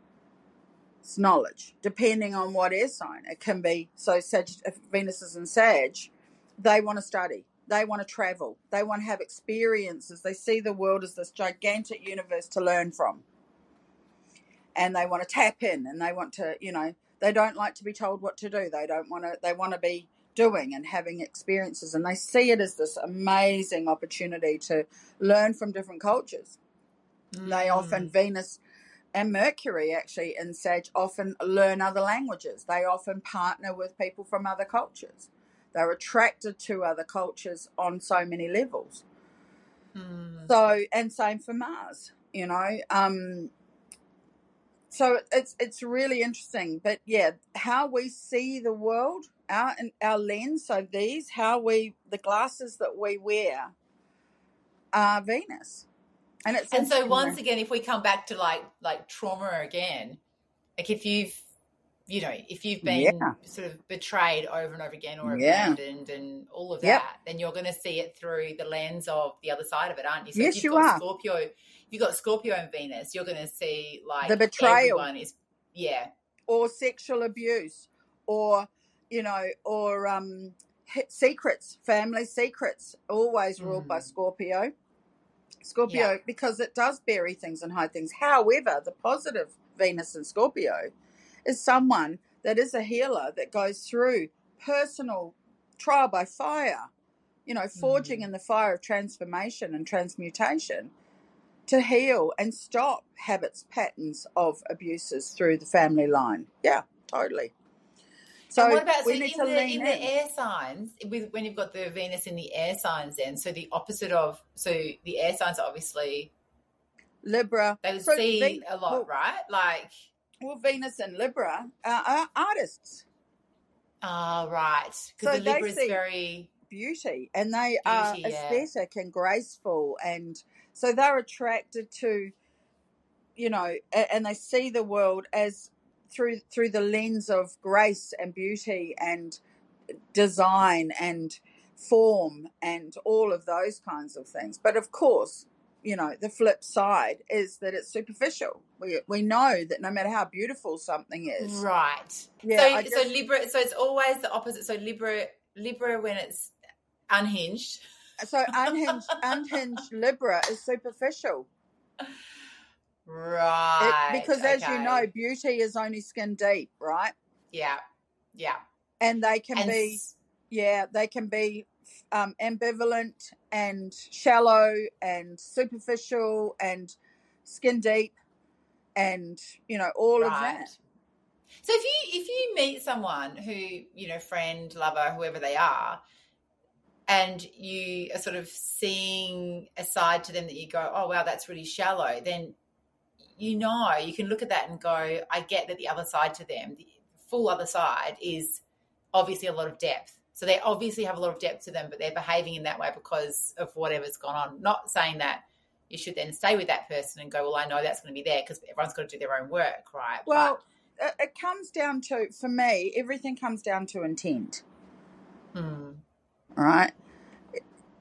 It's knowledge, depending on what air sign. It can be so. Sag, if Venus is in Sag, they want to study. They want to travel. They want to have experiences. They see the world as this gigantic universe to learn from. And they want to tap in and they want to, you know, they don't like to be told what to do. They don't want to, they want to be doing and having experiences. And they see it as this amazing opportunity to learn from different cultures. They often, Mm. Venus and Mercury actually in Sag, often learn other languages. They often partner with people from other cultures. They're attracted to other cultures on so many levels. Mm. So, and same for Mars, you know. Um, so it's it's really interesting, but yeah, how we see the world, our our lens. So these, how we the glasses that we wear, are Venus, and it's And so once again, if we come back to like like trauma again, like if you've you know if you've been Yeah. sort of betrayed over and over again or Yeah. abandoned and all of Yep. that, then you're going to see it through the lens of the other side of it, aren't you? So Yes, if you you've got are. Scorpio, you've got Scorpio and Venus, you're going to see like The betrayal. everyone is yeah or sexual abuse or you know or um secrets family secrets always ruled by Mm. Scorpio scorpio because it does bury things and hide things however the positive venus in scorpio is someone that is a healer that goes through personal trial by fire you know forging Mm. in the fire of transformation and transmutation to heal and stop habits, patterns of abuses through the family line. Yeah, totally. So and what about so in, the, in, the air signs with when you've got the Venus in the air signs then so the opposite of so the air signs are obviously Libra. they would so see a lot well, right? Like well Venus and Libra are artists. Oh right. Because so the Libra is very beauty and they beauty, are aesthetic yeah. and graceful and so they're attracted to you know and they see the world as through through the lens of grace and beauty and design and form and all of those kinds of things. But of course, you know, the flip side is that it's superficial. We we know that no matter how beautiful something is, right? Yeah. So, just, so Libra. So it's always the opposite. So Libra, Libra when it's unhinged. So unhinged, unhinged Libra is superficial. Right. It, because okay. as you know, beauty is only skin deep, right? Yeah. Yeah. And they can and be, s- yeah, they can be um, ambivalent and shallow and superficial and skin deep and, you know, all right. of that. So if you if you meet someone who, you know, friend, lover, whoever they are, and you are sort of seeing a side to them that you go, oh wow, that's really shallow, then you know, you can look at that and go, I get that the other side to them, the full other side, is obviously a lot of depth. So they obviously have a lot of depth to them, but they're behaving in that way because of whatever's gone on. Not saying that you should then stay with that person and go, well, I know that's going to be there because everyone's got to do their own work, right? Well, but, it comes down to, for me, everything comes down to intent. Hmm. Right?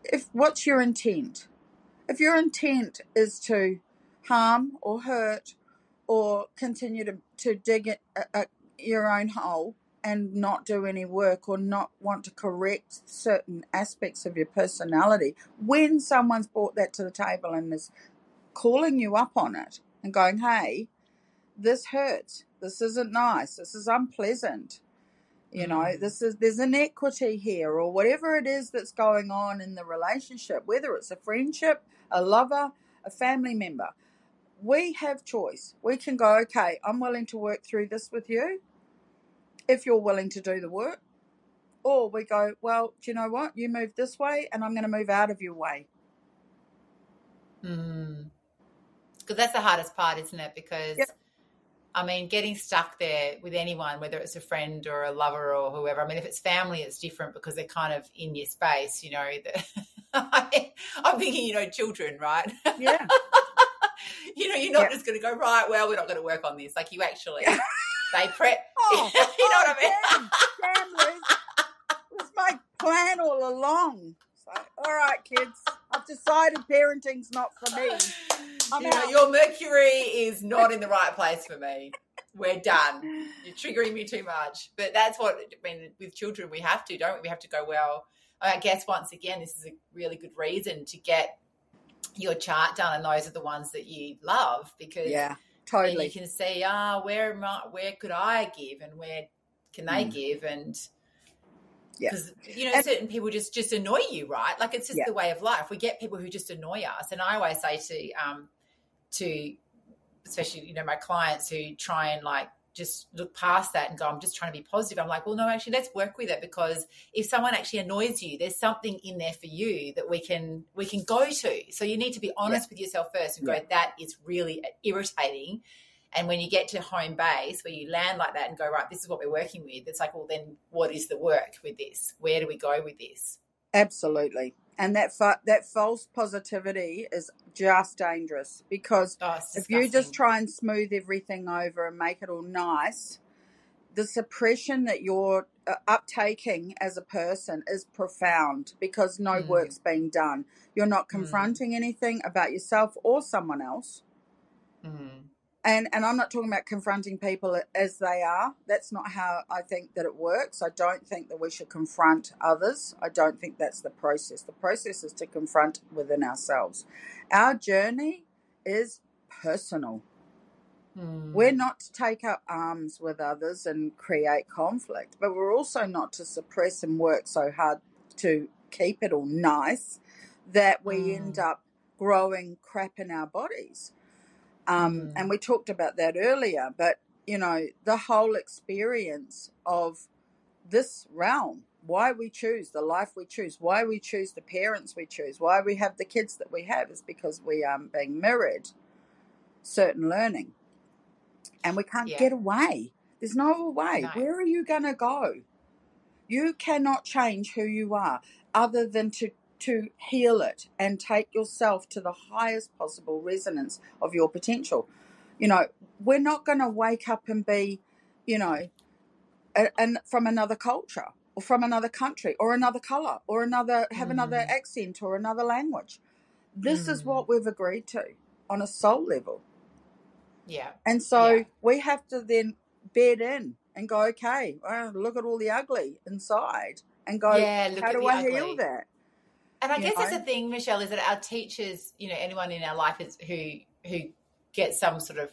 If what's your intent? If your intent is to harm or hurt or continue to, to dig it, uh, uh, your own hole and not do any work or not want to correct certain aspects of your personality, when someone's brought that to the table and is calling you up on it and going, hey, this hurts, this isn't nice, this is unpleasant, you know, mm. this is there's inequity here, or whatever it is that's going on in the relationship, whether it's a friendship, a lover, a family member we have choice. We can go, okay, I'm willing to work through this with you if you're willing to do the work. Or we go, well, do you know what? You move this way and I'm going to move out of your way. Because mm. that's the hardest part, isn't it? Because. I mean, getting stuck there with anyone, whether it's a friend or a lover or whoever, I mean, if it's family, it's different because they're kind of in your space, you know. I'm thinking, you know, children, right? Yeah. you know, you're not yep. just going to go right. Well, we're not going to work on this. Like you actually, they prep. Oh, you know oh, what I mean? Damn. It was my plan all along. So, all right, kids, I've decided parenting's not for me. I'm you know, your Mercury is not in the right place for me. We're done. You're triggering me too much. But that's what I mean. With children, we have to, don't we? We have to go well. I guess once again, this is a really good reason to get your chart done, and those are the ones that you love because yeah, totally. you can see ah oh, where am I, where could I give and where can they mm. give and Yeah. because yeah. you know and, certain people just just annoy you right like it's just yeah. the way of life we get people who just annoy us and i always say to um to especially you know my clients who try and like just look past that and go, I'm just trying to be positive. I'm like, well, no, actually, let's work with it because if someone actually annoys you, there's something in there for you that we can we can go to. So you need to be honest yeah. with yourself first and go, that is really irritating. And when you get to home base where you land like that and go, right, this is what we're working with, it's like, well, then what is the work with this? Where do we go with this? Absolutely and that fa- that false positivity is just dangerous because oh, if you just try and smooth everything over and make it all nice, the suppression that you're uh, uptaking as a person is profound because no mm. work's being done. You're not mm. confronting mm. anything about yourself or someone else. Mm and and I'm not talking about confronting people as they are. That's not how I think that it works. I don't think that we should confront others. I don't think that's the process. The process is to confront within ourselves. Our journey is personal. Hmm. We're not to take up arms with others and create conflict, but we're also not to suppress and work so hard to keep it all nice that we end hmm. up growing crap in our bodies. Um, Mm. And we talked about that earlier, but you know, the whole experience of this realm, why we choose the life we choose, why we choose the parents we choose, why we have the kids that we have is because we are being mirrored certain learning. And we can't Yeah. get away. There's no way. No. Where are you going to go? You cannot change who you are other than to to heal it and take yourself to the highest possible resonance of your potential. You know, we're not going to wake up and be, you know, a- and from another culture or from another country or another color or another have another Mm. accent or another language. This is Mm. what we've agreed to on a soul level. Yeah. And so Yeah. we have to then bed in and go, okay, well, look at all the ugly inside and go, Yeah, how do I ugly. heal that? And I guess that's know? the thing, Michelle, is that our teachers, you know, anyone in our life is who who gets some sort of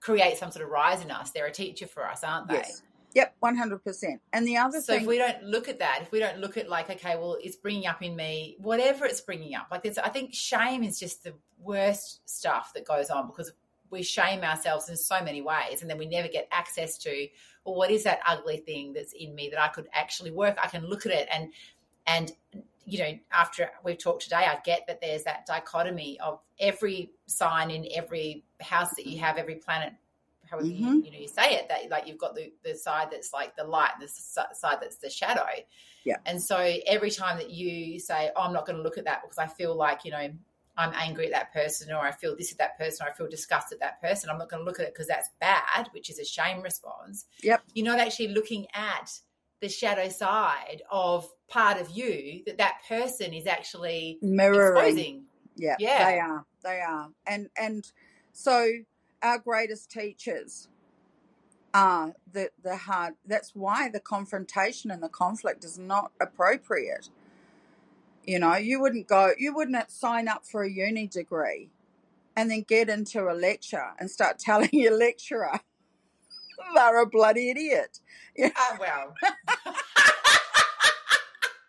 create some sort of rise in us, they're a teacher for us, aren't they? Yes. Yep, 100%. And the other So thing, if we don't look at that, if we don't look at like, okay, well, it's bringing up in me whatever it's bringing up. Like, there's, I think shame is just the worst stuff that goes on because we shame ourselves in so many ways, and then we never get access to, well, what is that ugly thing that's in me that I could actually work? I can look at it and and you know, after we've talked today, I get that there's that dichotomy of every sign in every house that you have, every planet, however you, Mhm. you know you say it, that like you've got the, the side that's like the light, and the side that's the shadow. Yeah. And so every time that you say, "Oh, I'm not going to look at that because I feel like you know I'm angry at that person, or I feel this at that person, or I feel disgust at that person," I'm not going to look at it because that's bad, which is a shame response. Yep. You're not actually looking at the shadow side of part of you that that person is actually mirroring. exposing. Yeah, Yeah. they are. They are. And and so our greatest teachers are the the hard. That's why the confrontation and the conflict is not appropriate. You know, you wouldn't go. You wouldn't sign up for a uni degree, and then get into a lecture and start telling your lecturer they're a bloody idiot. Ah, well,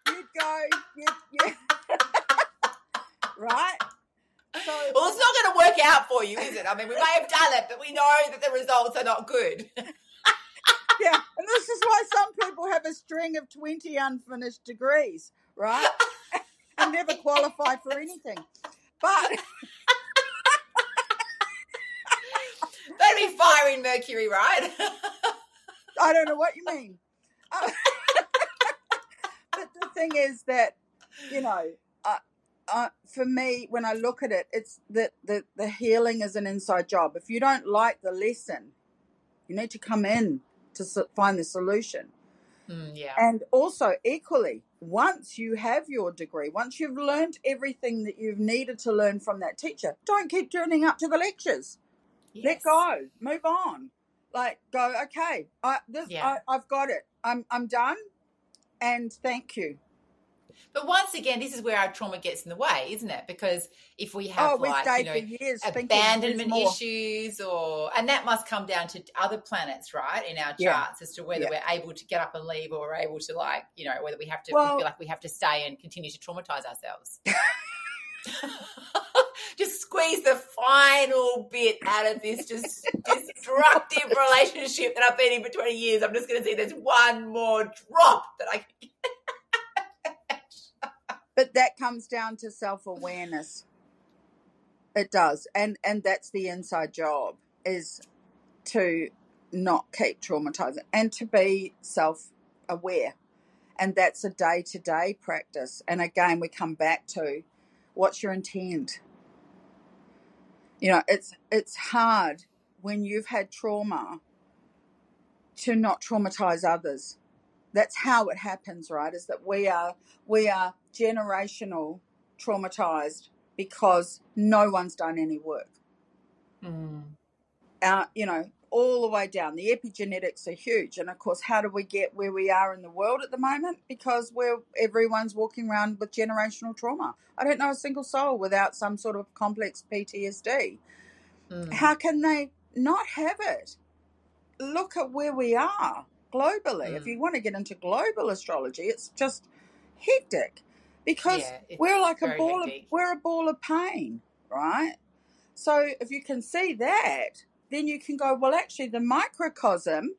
You'd go, you'd, you right? So well, it's not going to work out for you, is it? I mean, we may have done it, but we know that the results are not good. yeah, and this is why some people have a string of 20 unfinished degrees, right? and never qualify for anything. But That'd be fire in Mercury, right? I don't know what you mean. But the thing is that, you know, uh, for me, when I look at it, it's that the, the healing is an inside job. If you don't like the lesson, you need to come in to so- find the solution. Mm, yeah. And also, equally, once you have your degree, once you've learned everything that you've needed to learn from that teacher, don't keep turning up to the lectures. Let go, move on. Like, go, okay, I, this, Yeah. I, I've got it. I'm, I'm done. And thank you. But once again, this is where our trauma gets in the way, isn't it? Because if we have oh, like, you know, years abandonment issues or and that must come down to other planets right in our Yeah. charts as to whether Yeah. we're able to get up and leave or we're able to like you know whether we have to Well- we feel like we have to stay and continue to traumatize ourselves just squeeze the final bit out of this just destructive relationship that I've been in for 20 years. I'm just going to see there's one more drop that I can but that comes down to self-awareness. It does and and that's the inside job is to not keep traumatizing and to be self-aware. And that's a day-to-day practice. And again we come back to what's your intent? You know it's it's hard when you've had trauma to not traumatize others. That's how it happens right? Is that we are we are generational traumatized because no one's done any work uh, you know all the way down the epigenetics are huge and of course how do we get where we are in the world at the moment because we're everyone's walking around with generational trauma i don't know a single soul without some sort of complex ptsd Mm. how can they not have it? Look at where we are globally. If Mm. you want to get into global astrology, it's just hectic because Yeah, we're like a ball hectic. of we're a ball of pain. right? So if you can see that, then you can go, well, actually, the microcosm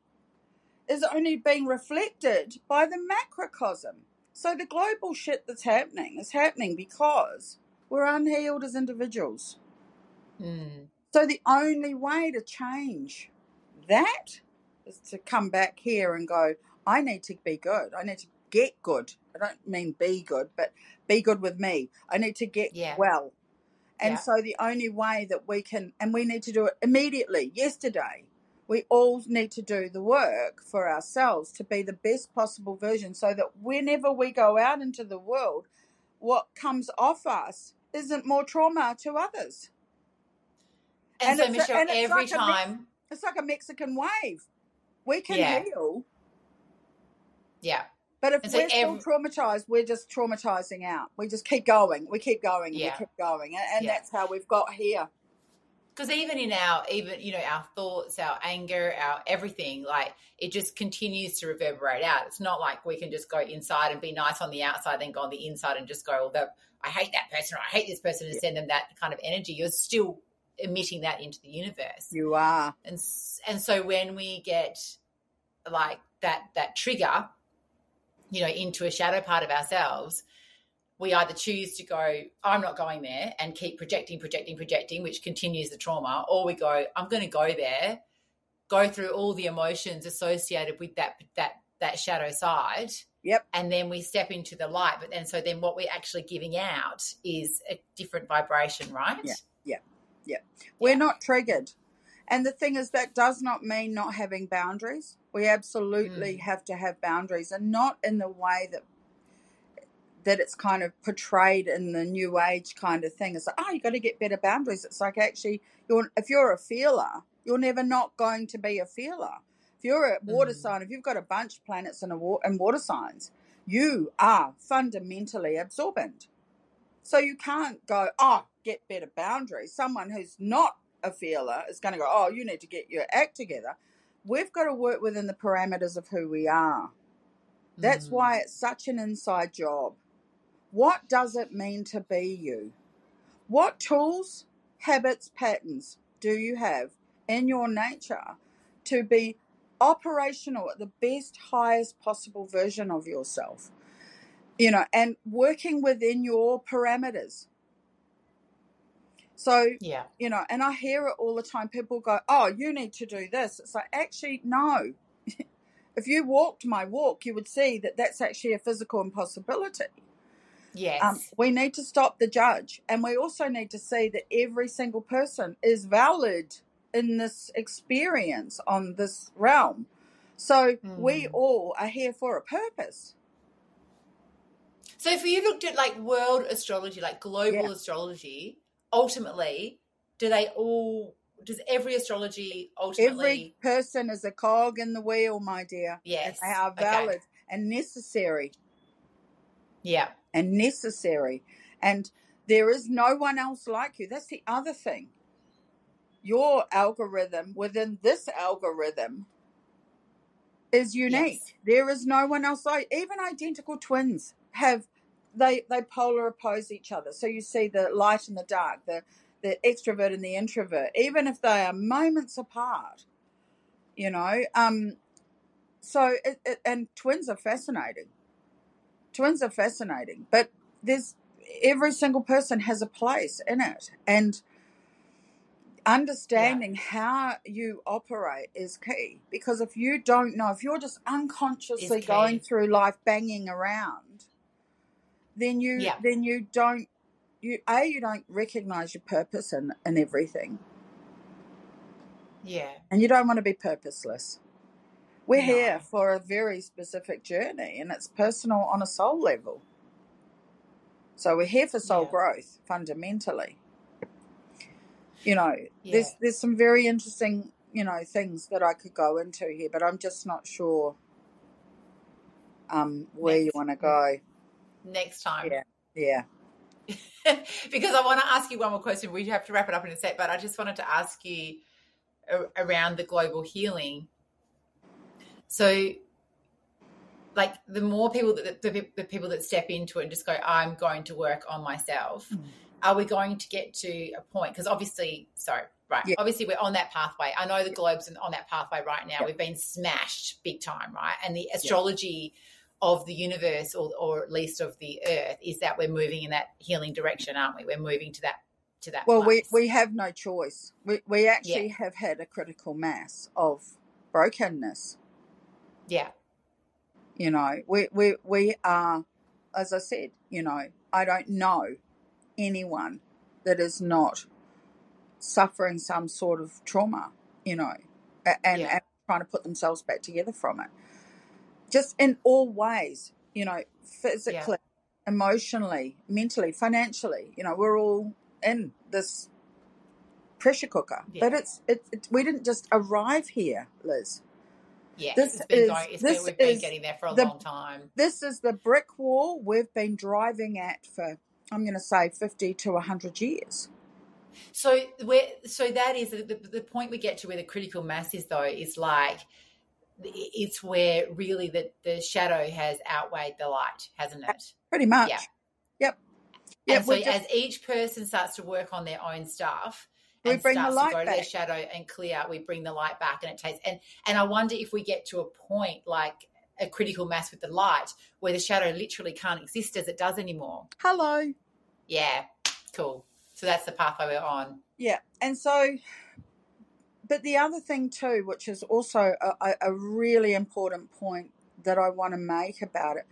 is only being reflected by the macrocosm. So the global shit that's happening is happening because we're unhealed as individuals. Mm. So the only way to change that is to come back here and go, I need to be good. I need to get good. I don't mean be good, but be good with me. I need to get Yeah. well. And Yeah. so the only way that we can, and we need to do it immediately, yesterday, we all need to do the work for ourselves to be the best possible version so that whenever we go out into the world, what comes off us isn't more trauma to others. And, And so, Michelle, and every like time, It's like a Mexican wave. We can Yeah. heal, yeah, but if And we're still ev- traumatized, we're just traumatizing out. We just keep going. We keep going. Yeah. We keep going. And, and Yeah. that's how we've got here. because even in our even you know our thoughts our anger our everything like it just continues to reverberate out it's not like we can just go inside and be nice on the outside then go on the inside and just go well that i hate that person or i hate this person and Yeah. send them that kind of energy you're still emitting that into the universe You are. and and so when we get like that that trigger you know into a shadow part of ourselves we either choose to go i'm not going there and keep projecting projecting projecting which continues the trauma or we go i'm going to go there go through all the emotions associated with that that that shadow side Yep. and then we step into the light but then so then what we're actually giving out is a different vibration right Yeah. Yeah. Yeah. We're Yeah. not triggered. And the thing is, that does not mean not having boundaries. We absolutely Mm. have to have boundaries, and not in the way that that it's kind of portrayed in the new age kind of thing. It's like, oh, you got to get better boundaries. It's like actually, you're if you're a feeler, you're never not going to be a feeler. If you're a water Mm. sign, if you've got a bunch of planets and a wa- and water signs, you are fundamentally absorbent. So you can't go, oh, get better boundaries. Someone who's not a feeler is going to go, oh, you need to get your act together. We've got to work within the parameters of who we are. That's Mm. why it's such an inside job. What does it mean to be you? What tools, habits, patterns do you have in your nature to be operational at the best, highest possible version of yourself? You know, and working within your parameters. So, yeah you know, and I hear it all the time. People go, Oh, you need to do this. It's like, actually, no. if you walked my walk, you would see that that's actually a physical impossibility. yes Um, we need to stop the judge. And we also need to see that every single person is valid in this experience on this realm. So we Mm. all are here for a purpose. So if you looked at like world astrology, like global Yeah. astrology, ultimately, do they all does every astrology ultimately Every person is a cog in the wheel, my dear. And Yes. they are Okay. valid and necessary. Yeah. and necessary. And there is no one else like you. That's the other thing. Your algorithm within this algorithm is unique. Yes. There is no one else like even identical twins have they they polar oppose each other. So you see the light and the dark, the the extrovert and the introvert, even if they are moments apart. You know, um so it, it, and twins are fascinating twins are fascinating, but there's every single person has a place in it, and understanding how you operate is key. Because if you don't know, if you're just unconsciously going through life banging around, then you Yeah. then you don't you a you don't recognize your purpose and in everything, Yeah. and you don't want to be purposeless. We're No. here for a very specific journey, and it's personal on a soul level. So we're here for soul Yeah. growth fundamentally. You know, Yeah. there's there's some very interesting you know things that I could go into here, but I'm just not sure um where you want to go. Next time. Yeah, yeah, because I want to ask you one more question. We have to wrap it up in a sec, but I just wanted to ask you around the global healing. So, like the more people that the, the people that step into it and just go, I'm going to work on myself. Mm. are we going to get to a point? Because obviously, sorry, right? Yeah. Obviously, we're on that pathway. I know the globe's on that pathway right now. Yeah. We've been smashed big time, right? And the astrology of the universe, or, or at least of the Earth, is that we're moving in that healing direction, aren't we? We're moving to that to that. Well, we, place. we have no choice. We, we actually have had a critical mass of brokenness. yeah, You know, we, we, we are, as I said, you know, I don't know anyone that is not suffering some sort of trauma, you know, and, Yeah. and trying to put themselves back together from it. Just in all ways, you know, physically, emotionally, mentally, financially, you know, we're all in this pressure cooker. But Yeah. it's, it, it, we didn't just arrive here, Liz. yeah. This is- going. This been is getting there for a the- long time. This is the brick wall we've been driving at for, I'm going to say, 50 to 100 years. So where so that is the, the, the point we get to where the critical mass is though is like it's where really the, the shadow has outweighed the light, hasn't it? Pretty much. Yeah. Yep. Yep. and so just- as each person starts to work on their own stuff We and bring the starts light to go to their shadow and clear, we bring the light back and it takes and and I wonder if we get to a point like a critical mass with the light where the shadow literally can't exist as it does anymore. Hello. Yeah. Cool. So that's the pathway we're on. Yeah, and so, but the other thing too, which is also a, a- really important point that I want to make about it,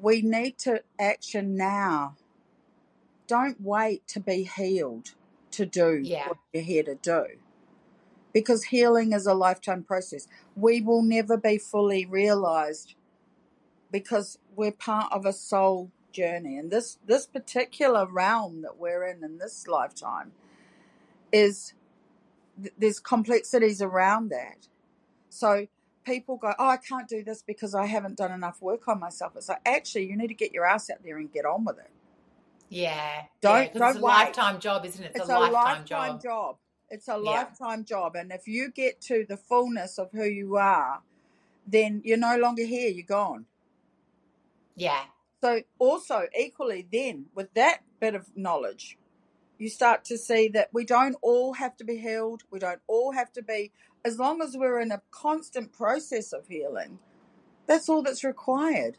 we need to action now. Don't wait to be healed to do Yeah. what you're here to do. Because healing is a lifetime process. We will never be fully realized because we're part of a soul journey and this this particular realm that we're in in this lifetime is th- there's complexities around that so people go oh i can't do this because i haven't done enough work on myself it's like actually you need to get your ass out there and get on with it Yeah. Don't- yeah, don't it's a wait. lifetime job, isn't it? It's, it's a, lifetime, job. it's a Yeah. lifetime job and if you get to the fullness of who you are then you're no longer here you're gone Yeah. So also equally then with that bit of knowledge, you start to see that we don't all have to be healed. We don't all have to be as long as we're in a constant process of healing, that's all that's required.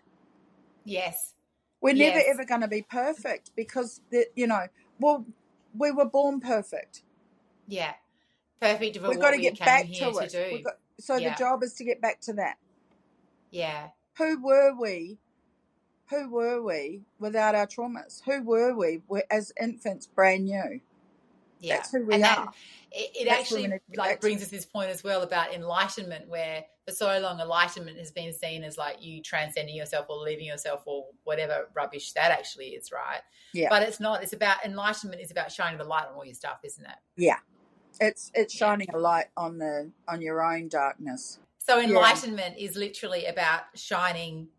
Yes. We're never ever going to be perfect because the, you know, well we were born perfect. Yeah. Perfect We've got to we get back to to, it. do. Got, so Yeah. the job is to get back to that. yeah. Who were we? Who were we without our traumas? Who were we as infants, brand new? Yeah. That's who we and are. That, it, it actually we need to get like brings us this point as well about enlightenment, where for so long enlightenment has been seen as like you transcending yourself or leaving yourself or whatever rubbish that actually is, right? Yeah. But it's not. It's about enlightenment is about shining the light on all your stuff, isn't it? Yeah, it's it's Yeah. shining a light on the on your own darkness. So enlightenment is literally about shining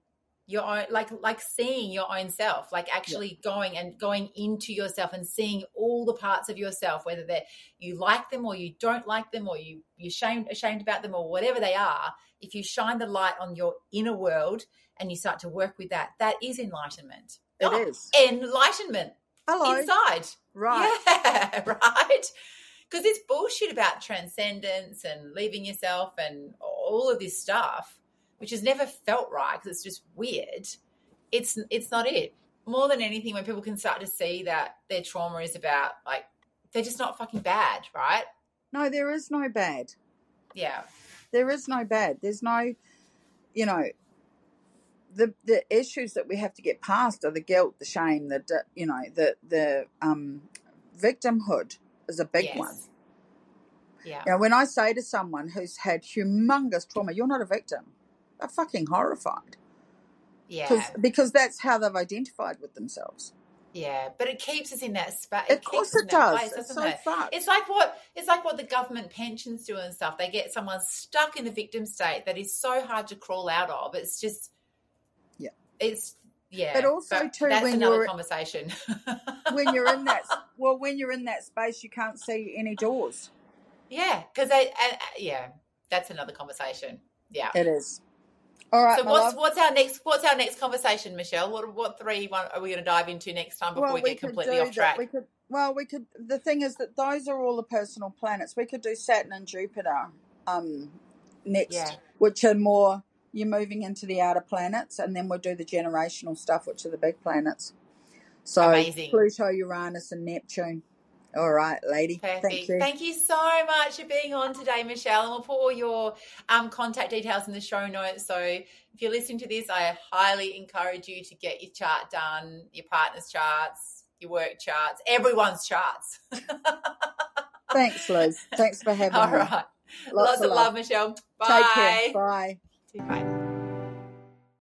your own like like seeing your own self like actually going and going into yourself and seeing all the parts of yourself whether that you like them or you don't like them or you you're ashamed ashamed about them or whatever they are if you shine the light on your inner world and you start to work with that that is enlightenment It Oh, is. enlightenment Hello, inside right? yeah, right. Because it's bullshit about transcendence and leaving yourself and all of this stuff, which has never felt right because it's just weird. It's it's not it. More than anything, when people can start to see that their trauma is about like they're just not fucking bad, right? No, there is no bad. Yeah, There is no bad. There's no, you know, the the issues that we have to get past are the guilt, the shame, the you know, the the um victimhood is a big Yes. one. yeah, Now, when I say to someone who's had humongous trauma, you're not a victim. They're fucking horrified yeah, because because that's how they've identified with themselves. yeah. But it keeps us in that space. Of course it does. It's so fucked. It's like what it's like what the government pensions do and stuff. They get someone stuck in the victim state that is so hard to crawl out of. It's just Yeah. It's yeah. But also, too, that's when another you're- conversation. when you're in that well, when you're in that space, you can't see any doors. yeah, because they uh, yeah, that's another conversation. Yeah, It is. All right. So what's love. what's our next what's our next conversation, Michelle? What what three one are we going to dive into next time before well, we get completely off track? We could. Well, we could. The thing is that those are all the personal planets. We could do Saturn and Jupiter um, next, Yeah. which are more you're moving into the outer planets, and then we'll do the generational stuff, which are the big planets. So Amazing. Pluto, Uranus, and Neptune. All right, lady. Perfect. Thank you. Thank you so much for being on today, Michelle. And we'll put all your um, contact details in the show notes. So if you're listening to this, I highly encourage you to get your chart done, your partner's charts, your work charts, everyone's charts. Thanks, Liz. Thanks for having all me. right. Lots Lots, of of love, Michelle. Bye. Take care. Bye. Bye.